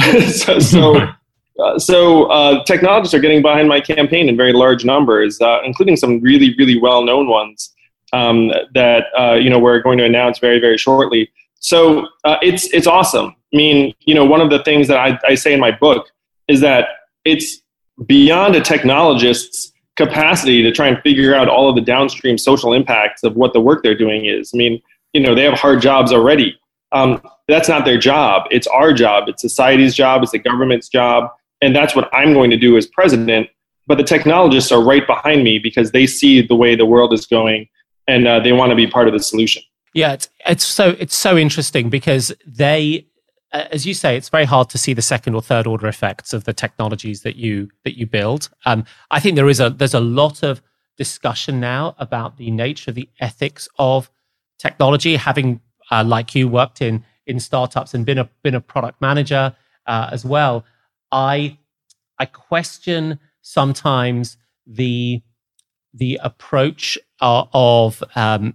so, so, uh, so uh, technologists are getting behind my campaign in very large numbers, uh, including some really, really well-known ones um, that uh, you know we're going to announce very, very shortly. So uh, it's it's awesome. I mean, you know, one of the things that I, I say in my book is that it's beyond a technologist's capacity to try and figure out all of the downstream social impacts of what the work they're doing is. I mean, you know, they have hard jobs already. Um, that's not their job. It's our job. It's society's job. It's the government's job. And that's what I'm going to do as president. But the technologists are right behind me because they see the way the world is going and uh, they want to be part of the solution. Yeah, it's, it's so it's so interesting because they uh, as you say, it's very hard to see the second or third order effects of the technologies that you that you build. Um, I think there is a there's a lot of discussion now about the nature, of the ethics of technology. Having uh, like you worked in in startups and been a been a product manager uh, as well, I I question sometimes the the approach uh, of um,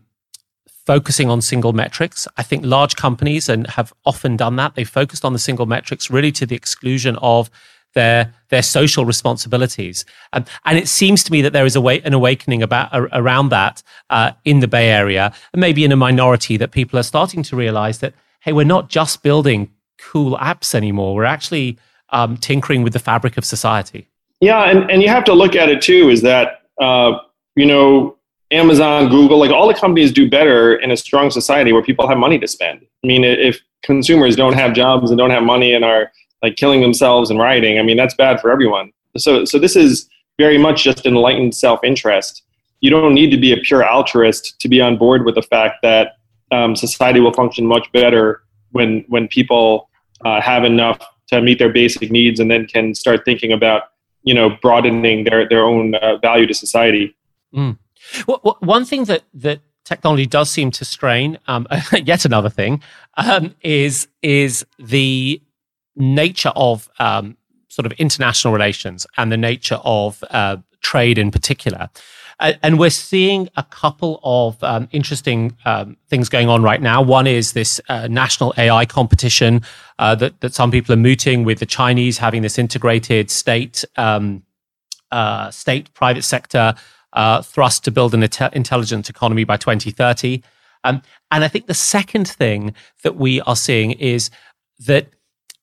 focusing on single metrics. I think large companies and have often done that. They focused on the single metrics really to the exclusion of their their social responsibilities. Um, and it seems to me that there is a way, an awakening about around that uh, in the Bay Area, and maybe in a minority that people are starting to realize that hey, we're not just building cool apps anymore. We're actually um, tinkering with the fabric of society. Yeah, and, and you have to look at it too. Is that uh, you know Amazon, Google, like all the companies do better in a strong society where people have money to spend. I mean, if consumers don't have jobs and don't have money and are like killing themselves and rioting, I mean, that's bad for everyone. So, so this is very much just enlightened self-interest. You don't need to be a pure altruist to be on board with the fact that um, society will function much better when when people uh, have enough to meet their basic needs and then can start thinking about you know broadening their their own uh, value to society. Mm. Well, one thing that that technology does seem to strain, um, yet another thing, um, is is the nature of um, sort of international relations and the nature of uh, trade in particular. and we're seeing a couple of um, interesting um, things going on right now. One is this uh, national AI competition uh, that that some people are mooting with the Chinese having this integrated state um, uh, state private sector uh, thrust to build an inte- intelligent economy by 2030. Um, and I think the second thing that we are seeing is that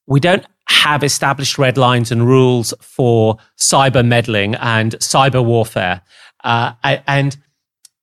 we don't have established red lines and rules for cyber meddling and cyber warfare. Uh, and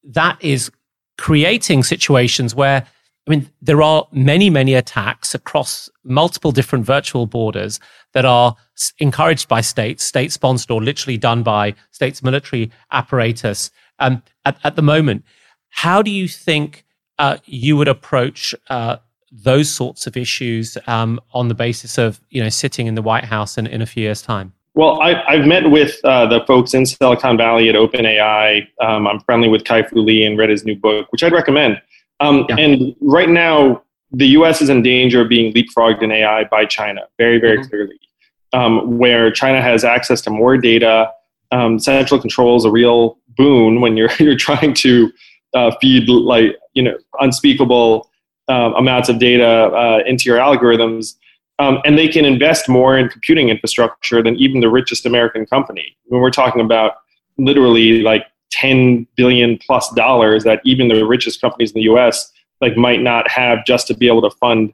that is creating situations where, I mean, there are many, many attacks across multiple different virtual borders that are encouraged by states, state sponsored, or literally done by states' military apparatus um, at, at the moment. How do you think uh, you would approach uh, those sorts of issues um, on the basis of you know sitting in the White House in, in a few years' time? Well, I, have met with uh, the folks in Silicon Valley at OpenAI. Um, I'm friendly with Kai-Fu Lee and read his new book, which I'd recommend. Um, yeah. And right now, the U.S. is in danger of being leapfrogged in AI by China, very, very mm-hmm. clearly. Um, where China has access to more data, um, central control is a real boon when you're you're trying to uh, feed like you know unspeakable uh, amounts of data uh, into your algorithms. Um, and they can invest more in computing infrastructure than even the richest American company. When we're talking about literally like 10 billion plus dollars that even the richest companies in the US like might not have just to be able to fund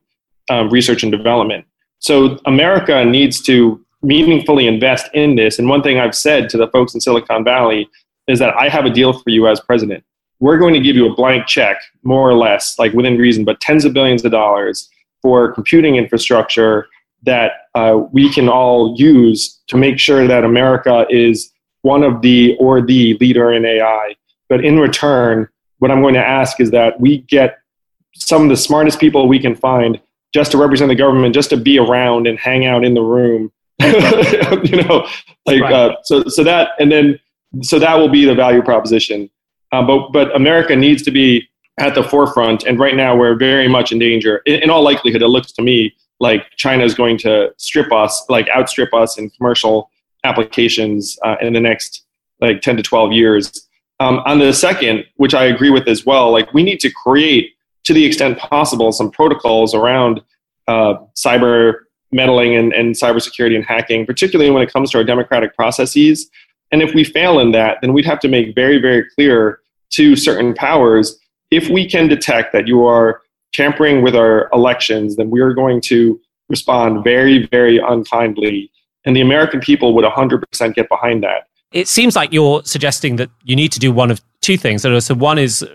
um, research and development. So America needs to meaningfully invest in this. And one thing I've said to the folks in Silicon Valley is that I have a deal for you as president. We're going to give you a blank check, more or less, like within reason, but tens of billions of dollars for computing infrastructure that uh, we can all use to make sure that America is one of the or the leader in AI. But in return, what I'm going to ask is that we get some of the smartest people we can find just to represent the government, just to be around and hang out in the room. you know, like right. uh, so. So that and then so that will be the value proposition. Uh, but but America needs to be at the forefront. And right now, we're very much in danger. In, in all likelihood, it looks to me like China is going to strip us, like outstrip us in commercial applications uh, in the next like 10 to 12 years. Um, on the second, which I agree with as well, like we need to create, to the extent possible, some protocols around uh, cyber meddling and, and cybersecurity and hacking, particularly when it comes to our democratic processes. And if we fail in that, then we'd have to make very, very clear to certain powers if we can detect that you are tampering with our elections, then we are going to respond very, very unkindly. And the American people would 100% get behind that. It seems like you're suggesting that you need to do one of two things. So, one is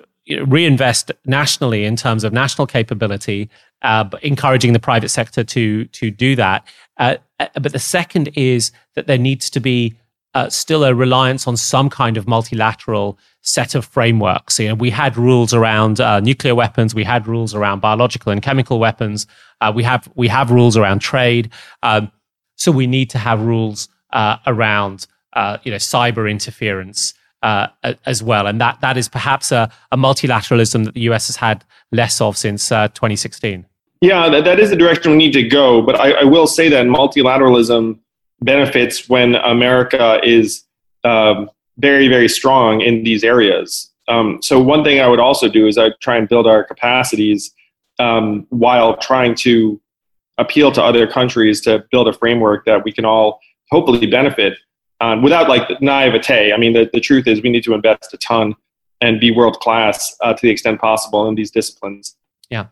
reinvest nationally in terms of national capability, uh, encouraging the private sector to to do that. Uh, uh, but the second is that there needs to be uh, still a reliance on some kind of multilateral set of frameworks. You know, we had rules around uh, nuclear weapons, we had rules around biological and chemical weapons, uh, we have we have rules around trade. Um, so we need to have rules uh, around uh, you know cyber interference. Uh, as well, and that that is perhaps a, a, multilateralism that the U.S. has had less of since 2016. Yeah, that, that is the direction we need to go. But I, I will say that multilateralism benefits when America is um, very, very strong in these areas. Um, so one thing I would also do is I try and build our capacities um, while trying to appeal to other countries to build a framework that we can all hopefully benefit um, without like naivete. I mean, the, the truth is we need to invest a ton and be world class uh, to the extent possible in these disciplines. Yeah.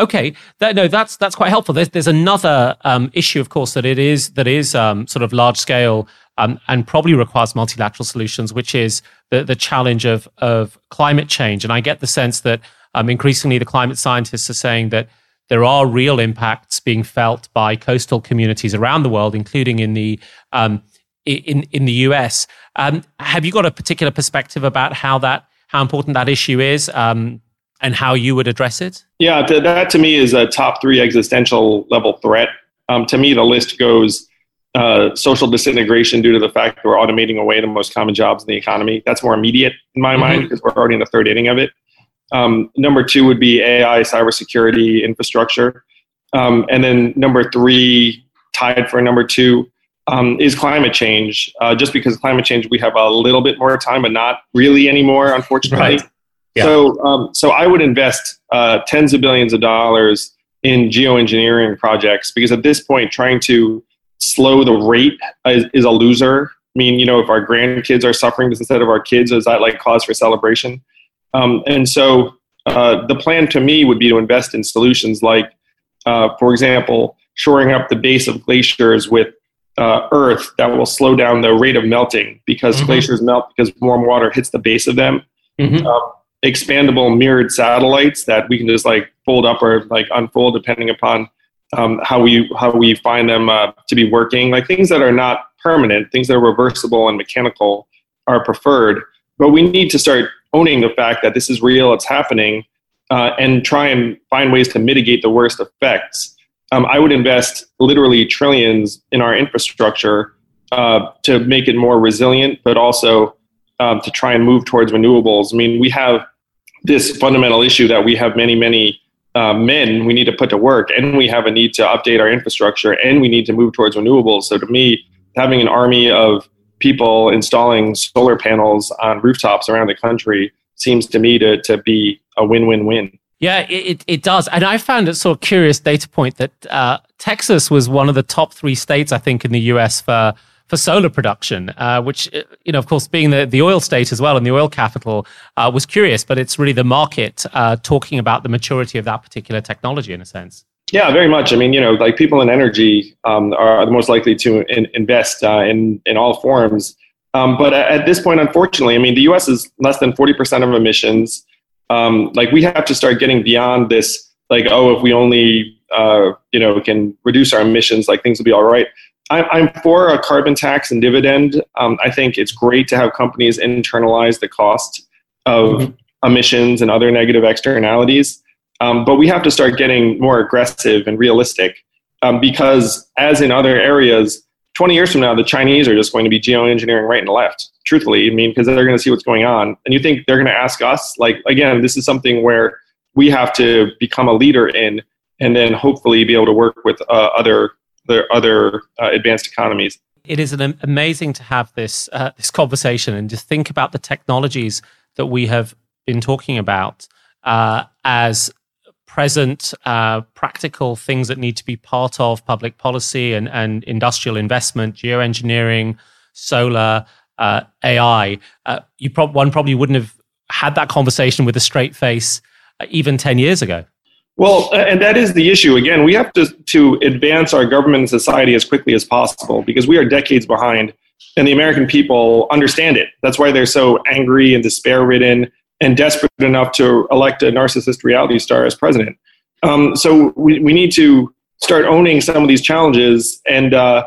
Okay, that, no, that's that's quite helpful. There's there's another um, issue, of course, that it is that is um, sort of large scale um, and probably requires multilateral solutions, which is the the challenge of of climate change. And I get the sense that um, increasingly the climate scientists are saying that there are real impacts being felt by coastal communities around the world, including in the um, in in the US. Um, have you got a particular perspective about how that how important that issue is? Um, and how you would address it? Yeah, that to me is a top three existential level threat. Um, to me, the list goes uh, social disintegration due to the fact that we're automating away the most common jobs in the economy. That's more immediate in my mm-hmm. mind because we're already in the third inning of it. Um, number two would be AI, cybersecurity, infrastructure. Um, and then number three, tied for number two, um, is climate change. Uh, just because climate change, we have a little bit more time, but not really anymore, unfortunately. Right. Yeah. So, um, so I would invest uh, tens of billions of dollars in geoengineering projects because at this point, trying to slow the rate is, is, a loser. I mean, you know, if our grandkids are suffering instead of our kids, is that like cause for celebration? Um, and so, uh, the plan to me would be to invest in solutions like, uh, for example, shoring up the base of glaciers with uh, Earth that will slow down the rate of melting because mm-hmm. glaciers melt because warm water hits the base of them. Mm-hmm. Um, expandable mirrored satellites that we can just like fold up or like unfold depending upon um, how we how we find them uh, to be working. Like things that are not permanent, things that are reversible and mechanical are preferred. But we need to start owning the fact that this is real, it's happening, uh, and try and find ways to mitigate the worst effects. Um, I would invest literally trillions in our infrastructure uh, to make it more resilient, but also um, to try and move towards renewables. I mean, we have this fundamental issue that we have many, many uh, men we need to put to work, and we have a need to update our infrastructure, and we need to move towards renewables. So to me, having an army of people installing solar panels on rooftops around the country seems to me to, to be a win-win-win. Yeah, it, it does. And I found it sort of curious data point that uh, Texas was one of the top three states, I think, in the US for for solar production, uh, which, uh, you know, of course, being the, the oil state as well and the oil capital uh, was curious, but it's really the market uh, talking about the maturity of that particular technology in a sense. Yeah, very much. I mean, you know, like people in energy um, are the most likely to in, invest uh, in, in all forms. Um, but at this point, unfortunately, I mean, the US is less than 40% of emissions. Um, like, we have to start getting beyond this, like, oh, if we only, uh, you know, can reduce our emissions, like things will be all right. I'm for a carbon tax and dividend. Um, I think it's great to have companies internalize the cost of mm-hmm. emissions and other negative externalities. Um, but we have to start getting more aggressive and realistic um, because, as in other areas, 20 years from now, the Chinese are just going to be geoengineering right and left. Truthfully, I mean, because they're going to see what's going on. And you think they're going to ask us? Like, again, this is something where we have to become a leader in and then hopefully be able to work with uh, other the other uh, advanced economies. It is an, amazing to have this uh, this conversation and to think about the technologies that we have been talking about uh, as present uh, practical things that need to be part of public policy and, and industrial investment, geoengineering, solar, uh, AI. Uh, you prob- one probably wouldn't have had that conversation with a straight face even 10 years ago. Well, and that is the issue. Again, we have to, to advance our government and society as quickly as possible because we are decades behind, and the American people understand it. That's why they're so angry and despair ridden and desperate enough to elect a narcissist reality star as president. Um, so we, we need to start owning some of these challenges and uh,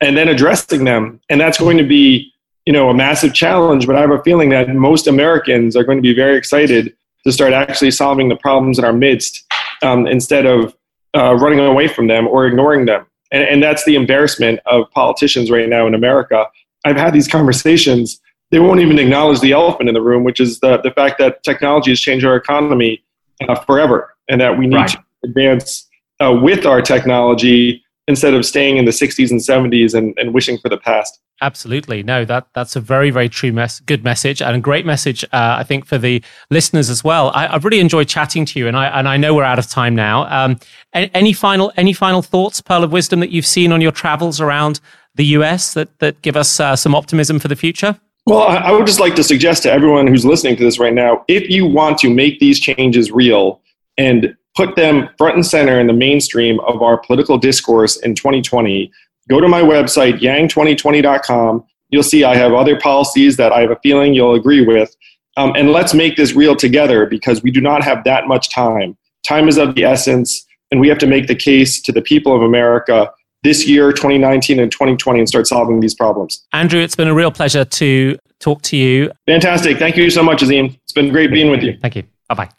and then addressing them. And that's going to be you know a massive challenge. But I have a feeling that most Americans are going to be very excited to start actually solving the problems in our midst um, instead of uh, running away from them or ignoring them. And, and that's the embarrassment of politicians right now in America. I've had these conversations. They won't even acknowledge the elephant in the room, which is the, the fact that technology has changed our economy uh, forever and that we need right. to advance uh, with our technology instead of staying in the 60s and 70s and, and wishing for the past. Absolutely. No, that that's a very, very true, mess, good message and a great message, uh, I think, for the listeners as well. I, have really enjoyed chatting to you, and I and I know we're out of time now. Um, any final any final thoughts, Pearl of Wisdom, that you've seen on your travels around the US that that give us uh, some optimism for the future? Well, I would just like to suggest to everyone who's listening to this right now, if you want to make these changes real and put them front and center in the mainstream of our political discourse in 2020 go to my website, yang2020.com. You'll see I have other policies that I have a feeling you'll agree with. Um, and let's make this real together because we do not have that much time. Time is of the essence, and we have to make the case to the people of America this year, 2019 and 2020, and start solving these problems. Andrew, it's been a real pleasure to talk to you. Fantastic. Thank you so much, Azeem. It's been great being with you. Thank you. Bye bye.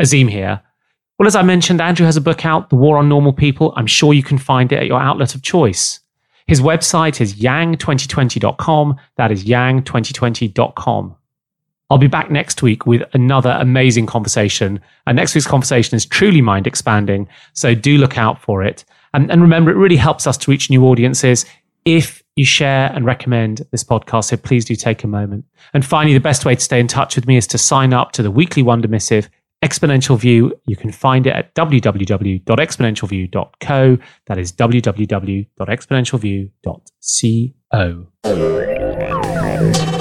Azeem here. Well, as I mentioned, Andrew has a book out, The War on Normal People. I'm sure you can find it at your outlet of choice. His website is yang2020.com. That is yang2020.com. I'll be back next week with another amazing conversation. And next week's conversation is truly mind expanding. So do look out for it. And, and remember, it really helps us to reach new audiences if you share and recommend this podcast. So please do take a moment. And finally, the best way to stay in touch with me is to sign up to the weekly Wonder Missive Exponential View. You can find it at www.exponentialview.co. That is www.exponentialview.co.